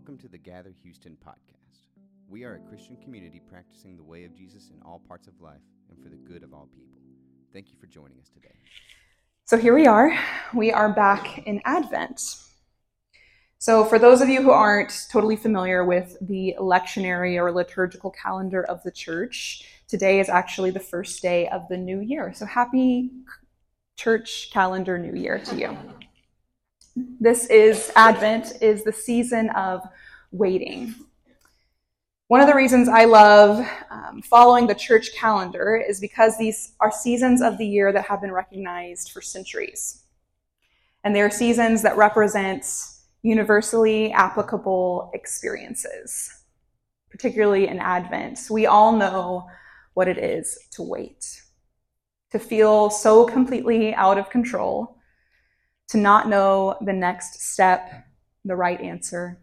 Welcome to the Gather Houston podcast. We are a Christian community practicing the way of Jesus in all parts of life and for the good of all people. Thank you for joining us today. So here we are. We are back in Advent. So, for those of you who aren't totally familiar with the lectionary or liturgical calendar of the church, today is actually the first day of the new year. So, happy church calendar new year to you. This is Advent, is the season of waiting. One of the reasons I love um, following the church calendar is because these are seasons of the year that have been recognized for centuries. And they are seasons that represent universally applicable experiences, particularly in Advent. We all know what it is to wait, to feel so completely out of control to not know the next step, the right answer.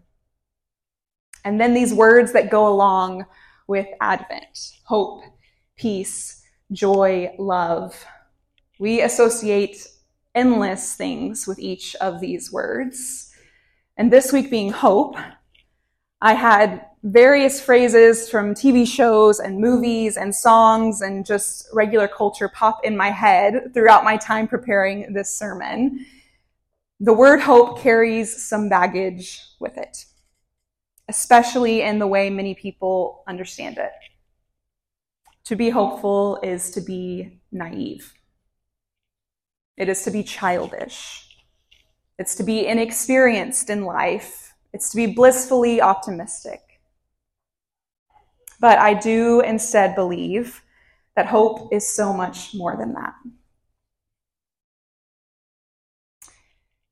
And then these words that go along with Advent hope, peace, joy, love. We associate endless things with each of these words. And this week being hope, I had various phrases from TV shows and movies and songs and just regular culture pop in my head throughout my time preparing this sermon. The word hope carries some baggage with it, especially in the way many people understand it. To be hopeful is to be naive. It is to be childish. It's to be inexperienced in life. It's to be blissfully optimistic. But I do instead believe that hope is so much more than that.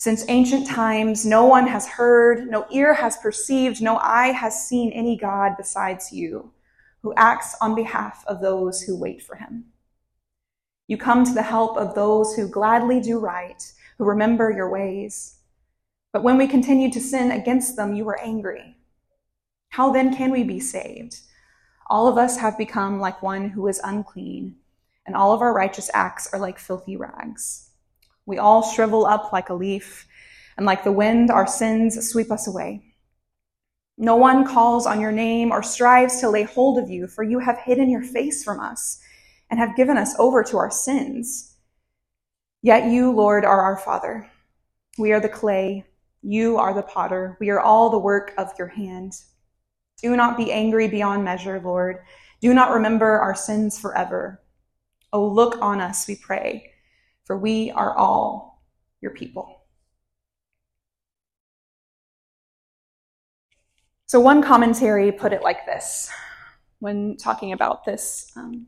Since ancient times, no one has heard, no ear has perceived, no eye has seen any God besides you, who acts on behalf of those who wait for him. You come to the help of those who gladly do right, who remember your ways. But when we continued to sin against them, you were angry. How then can we be saved? All of us have become like one who is unclean, and all of our righteous acts are like filthy rags. We all shrivel up like a leaf, and like the wind, our sins sweep us away. No one calls on your name or strives to lay hold of you, for you have hidden your face from us and have given us over to our sins. Yet you, Lord, are our Father. We are the clay. You are the potter. We are all the work of your hand. Do not be angry beyond measure, Lord. Do not remember our sins forever. Oh, look on us, we pray for we are all your people. So, one commentary put it like this when talking about this um,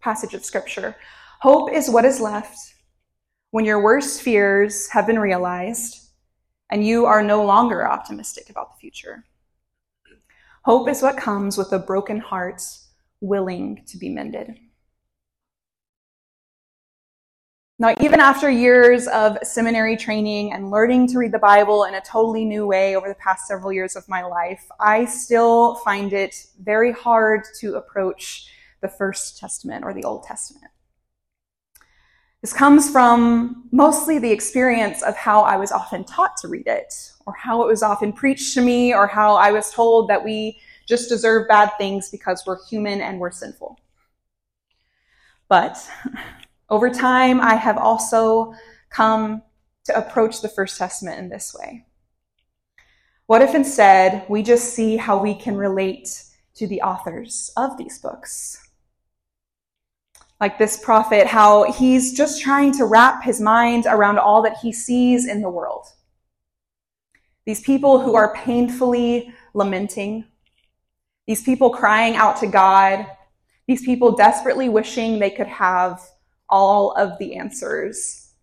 passage of Scripture Hope is what is left when your worst fears have been realized and you are no longer optimistic about the future. Hope is what comes with a broken heart willing to be mended. Now, even after years of seminary training and learning to read the Bible in a totally new way over the past several years of my life, I still find it very hard to approach the First Testament or the Old Testament. This comes from mostly the experience of how I was often taught to read it, or how it was often preached to me, or how I was told that we just deserve bad things because we're human and we're sinful. But over time, I have also come to approach the First Testament in this way. What if instead we just see how we can relate to the authors of these books? Like this prophet, how he's just trying to wrap his mind around all that he sees in the world. These people who are painfully lamenting, these people crying out to God, these people desperately wishing they could have all of the answers.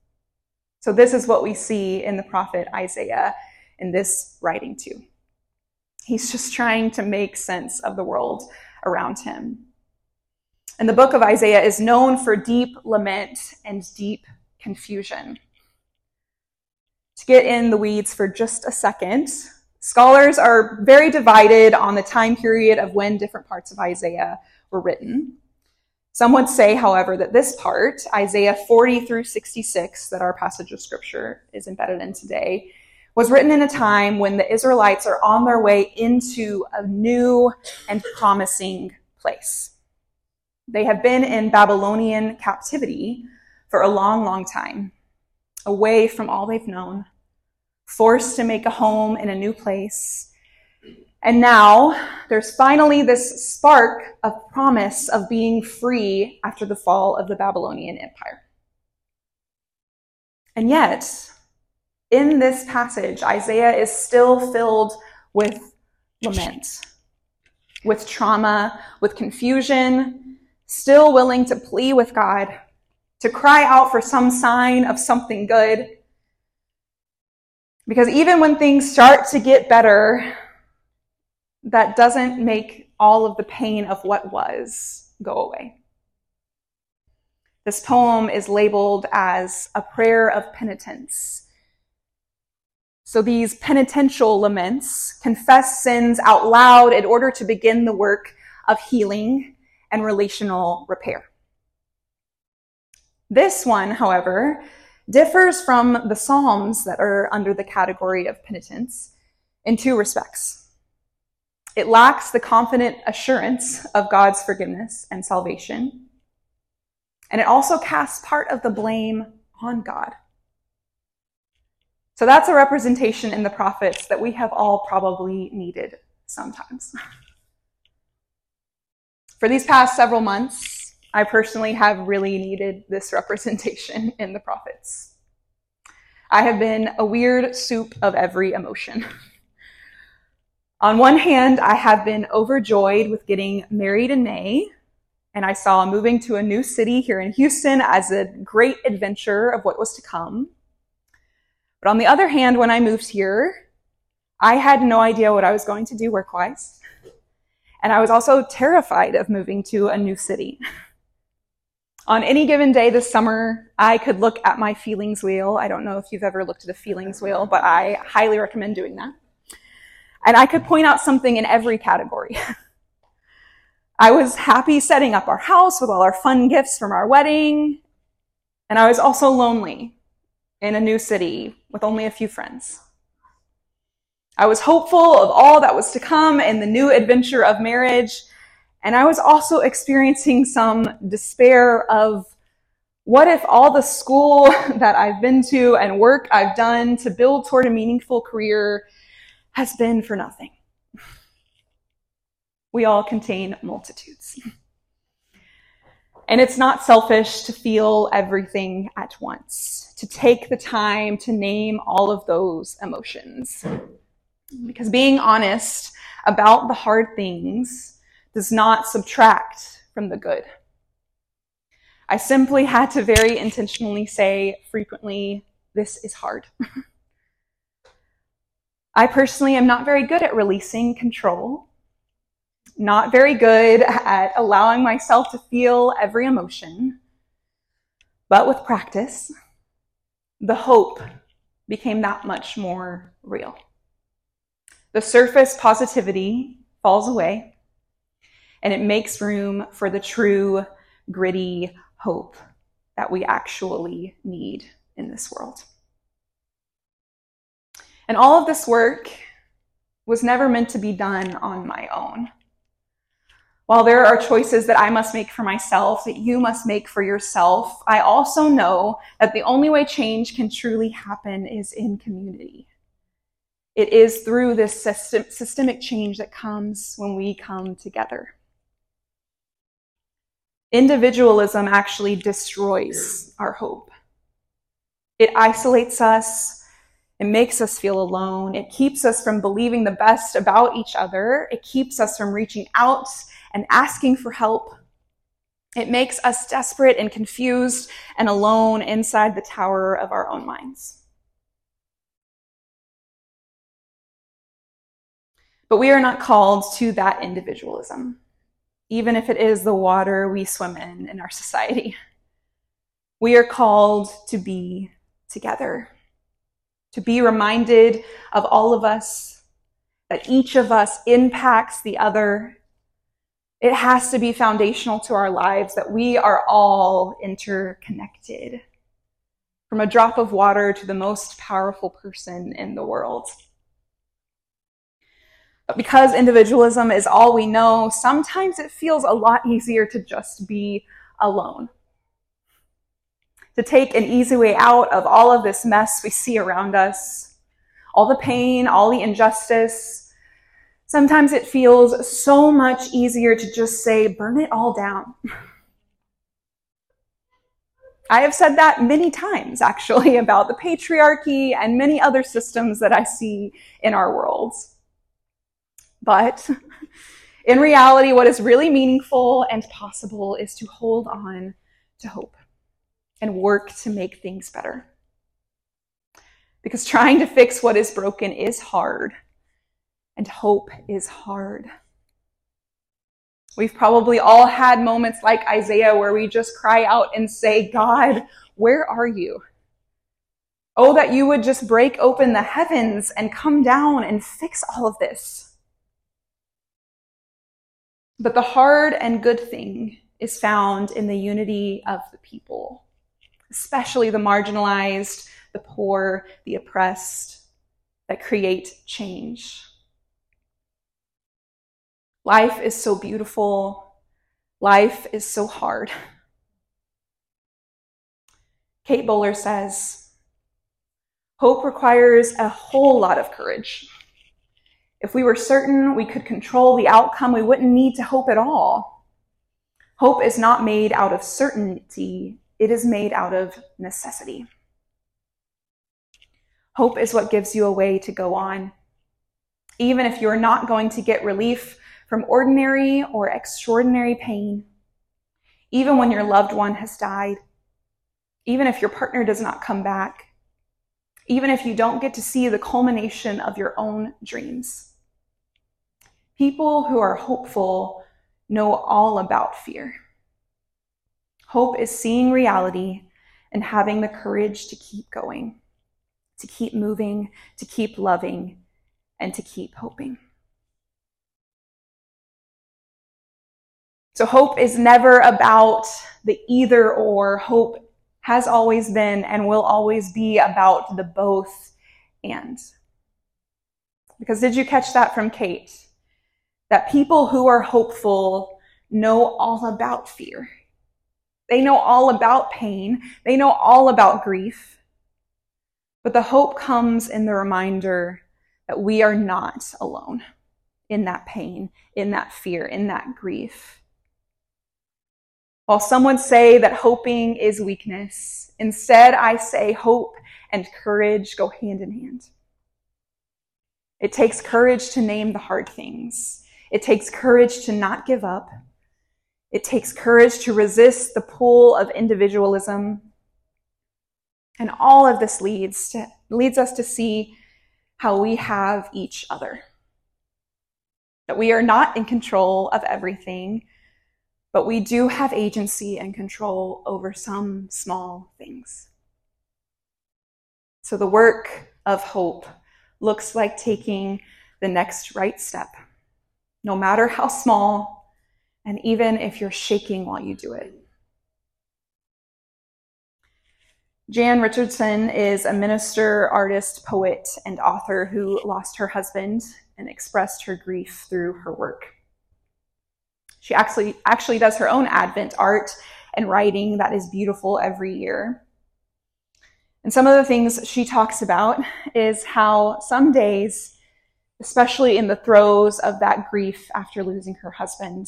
So, this is what we see in the prophet Isaiah in this writing, too. He's just trying to make sense of the world around him. And the book of Isaiah is known for deep lament and deep confusion. To get in the weeds for just a second, scholars are very divided on the time period of when different parts of Isaiah were written. Some would say, however, that this part, Isaiah 40 through 66, that our passage of scripture is embedded in today, was written in a time when the Israelites are on their way into a new and promising place. They have been in Babylonian captivity for a long, long time, away from all they've known, forced to make a home in a new place. And now there's finally this spark of promise of being free after the fall of the Babylonian Empire. And yet, in this passage, Isaiah is still filled with lament, with trauma, with confusion, still willing to plea with God, to cry out for some sign of something good. Because even when things start to get better, that doesn't make all of the pain of what was go away. This poem is labeled as a prayer of penitence so these penitential laments confess sins out loud in order to begin the work of healing and relational repair. This one, however, differs from the Psalms that are under the category of penitence in two respects. It lacks the confident assurance of God's forgiveness and salvation, and it also casts part of the blame on God. So that's a representation in the prophets that we have all probably needed sometimes. For these past several months, I personally have really needed this representation in the prophets. I have been a weird soup of every emotion. On one hand, I have been overjoyed with getting married in May, and I saw moving to a new city here in Houston as a great adventure of what was to come. But on the other hand, when I moved here, I had no idea what I was going to do work wise. And I was also terrified of moving to a new city. on any given day this summer, I could look at my feelings wheel. I don't know if you've ever looked at a feelings wheel, but I highly recommend doing that. And I could point out something in every category. I was happy setting up our house with all our fun gifts from our wedding. And I was also lonely in a new city with only a few friends. I was hopeful of all that was to come in the new adventure of marriage, and I was also experiencing some despair of what if all the school that I've been to and work I've done to build toward a meaningful career has been for nothing? We all contain multitudes. And it's not selfish to feel everything at once, to take the time to name all of those emotions. Because being honest about the hard things does not subtract from the good. I simply had to very intentionally say frequently, this is hard. I personally am not very good at releasing control not very good at allowing myself to feel every emotion. But with practice, the hope became that much more real. The surface positivity falls away, and it makes room for the true, gritty hope that we actually need in this world. And all of this work was never meant to be done on my own. While there are choices that I must make for myself, that you must make for yourself, I also know that the only way change can truly happen is in community. It is through this system, systemic change that comes when we come together. Individualism actually destroys our hope. It isolates us. It makes us feel alone. It keeps us from believing the best about each other. It keeps us from reaching out and asking for help. It makes us desperate and confused and alone inside the tower of our own minds. But we are not called to that individualism, even if it is the water we swim in in our society. We are called to be together, to be reminded of all of us, that each of us impacts the other. It has to be foundational to our lives that we are all interconnected, from a drop of water to the most powerful person in the world. But because individualism is all we know, sometimes it feels a lot easier to just be alone. To take an easy way out of all of this mess we see around us, all the pain, all the injustice. Sometimes it feels so much easier to just say, burn it all down. I have said that many times, actually, about the patriarchy and many other systems that I see in our world. But in reality, what is really meaningful and possible is to hold on to hope and work to make things better. Because trying to fix what is broken is hard, and hope is hard. We've probably all had moments like Isaiah where we just cry out and say, God, where are you? Oh, that you would just break open the heavens and come down and fix all of this. But the hard and good thing is found in the unity of the people, especially the marginalized, the poor, the oppressed, that create change. Life is so beautiful. Life is so hard. Kate Bowler says, Hope requires a whole lot of courage. If we were certain we could control the outcome, we wouldn't need to hope at all. Hope is not made out of certainty, it is made out of necessity. Hope is what gives you a way to go on. Even if you're not going to get relief from ordinary or extraordinary pain, even when your loved one has died, even if your partner does not come back, even if you don't get to see the culmination of your own dreams. People who are hopeful know all about fear. Hope is seeing reality and having the courage to keep going, to keep moving, to keep loving, and to keep hoping. So, hope is never about the either or. Hope has always been and will always be about the both and. Because did you catch that from Kate? that people who are hopeful know all about fear. They know all about pain. They know all about grief. But the hope comes in the reminder that we are not alone in that pain, in that fear, in that grief. While some would say that hoping is weakness, instead I say hope and courage go hand in hand. It takes courage to name the hard things. It takes courage to not give up. It takes courage to resist the pull of individualism. And all of this leads to, leads us to see how we have each other. That we are not in control of everything, but we do have agency and control over some small things. So the work of hope looks like taking the next right step no matter how small, and even if you're shaking while you do it. Jan Richardson is a minister, artist, poet, and author who lost her husband and expressed her grief through her work. She actually, actually does her own Advent art and writing that is beautiful every year. And some of the things she talks about is how some days especially in the throes of that grief after losing her husband.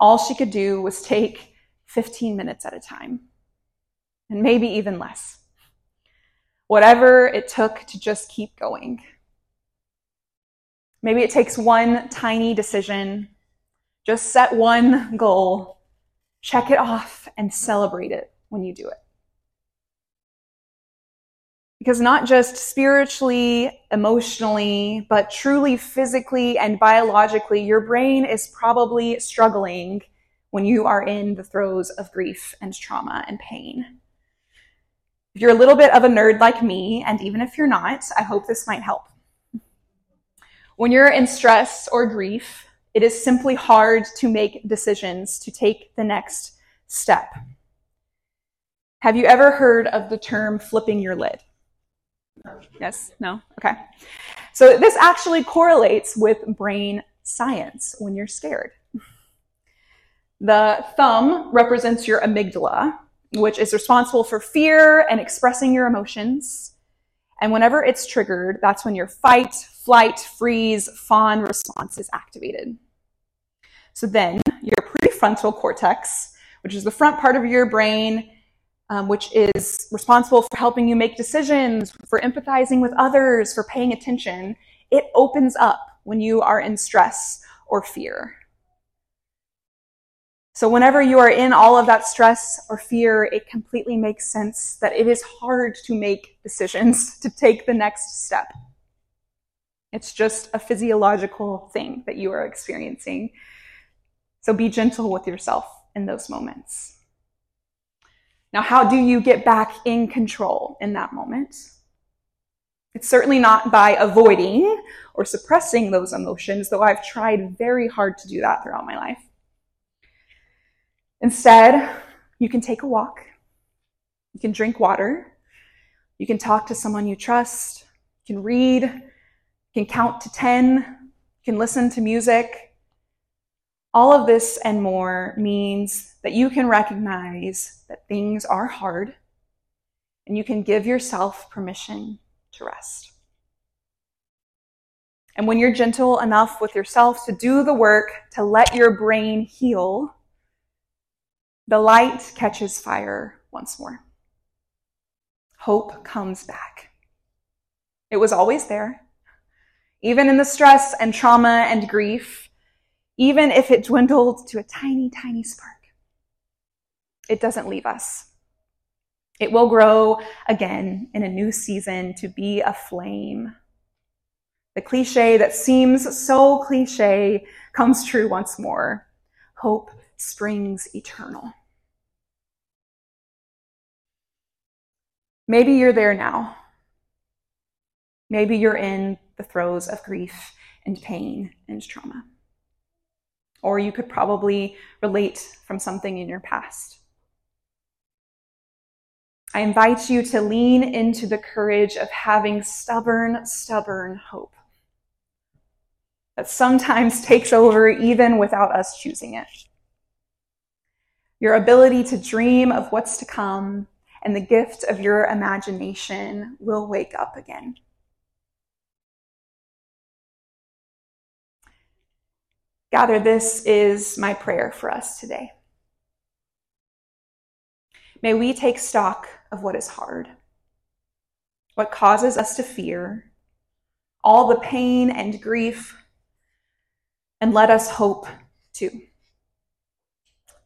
All she could do was take 15 minutes at a time, and maybe even less. Whatever it took to just keep going. Maybe it takes one tiny decision, just set one goal, check it off, and celebrate it when you do it. Because not just spiritually, emotionally, but truly physically and biologically, your brain is probably struggling when you are in the throes of grief and trauma and pain. If you're a little bit of a nerd like me, and even if you're not, I hope this might help. When you're in stress or grief, it is simply hard to make decisions to take the next step. Have you ever heard of the term flipping your lid? Yes? No? Okay. So this actually correlates with brain science when you're scared. The thumb represents your amygdala, which is responsible for fear and expressing your emotions. And whenever it's triggered, that's when your fight, flight, freeze, fawn response is activated. So then your prefrontal cortex, which is the front part of your brain, um, which is responsible for helping you make decisions, for empathizing with others, for paying attention, it opens up when you are in stress or fear. So, whenever you are in all of that stress or fear, it completely makes sense that it is hard to make decisions to take the next step. It's just a physiological thing that you are experiencing. So, be gentle with yourself in those moments. Now, how do you get back in control in that moment? It's certainly not by avoiding or suppressing those emotions, though I've tried very hard to do that throughout my life. Instead, you can take a walk, you can drink water, you can talk to someone you trust, you can read, you can count to 10, you can listen to music. All of this and more means that you can recognize that things are hard and you can give yourself permission to rest. And when you're gentle enough with yourself to do the work to let your brain heal, the light catches fire once more. Hope comes back. It was always there. Even in the stress and trauma and grief, even if it dwindled to a tiny, tiny spark, it doesn't leave us. It will grow again in a new season to be a flame. The cliche that seems so cliche comes true once more. Hope springs eternal. Maybe you're there now. Maybe you're in the throes of grief and pain and trauma. Or you could probably relate from something in your past. I invite you to lean into the courage of having stubborn, stubborn hope that sometimes takes over even without us choosing it. Your ability to dream of what's to come and the gift of your imagination will wake up again. Gather, this is my prayer for us today. May we take stock of what is hard, what causes us to fear, all the pain and grief, and let us hope too.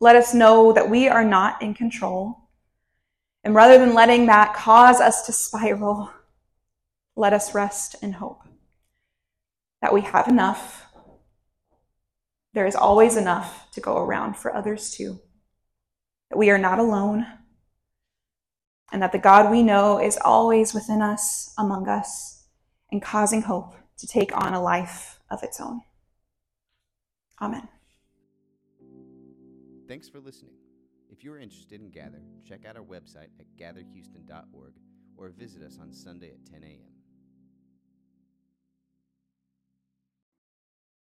Let us know that we are not in control. And rather than letting that cause us to spiral, let us rest in hope that we have enough. There is always enough to go around for others too. That we are not alone and that the God we know is always within us, among us, and causing hope to take on a life of its own. Amen. Thanks for listening. If you are interested in Gather, check out our website at gatherhouston.org or visit us on Sunday at 10 a.m.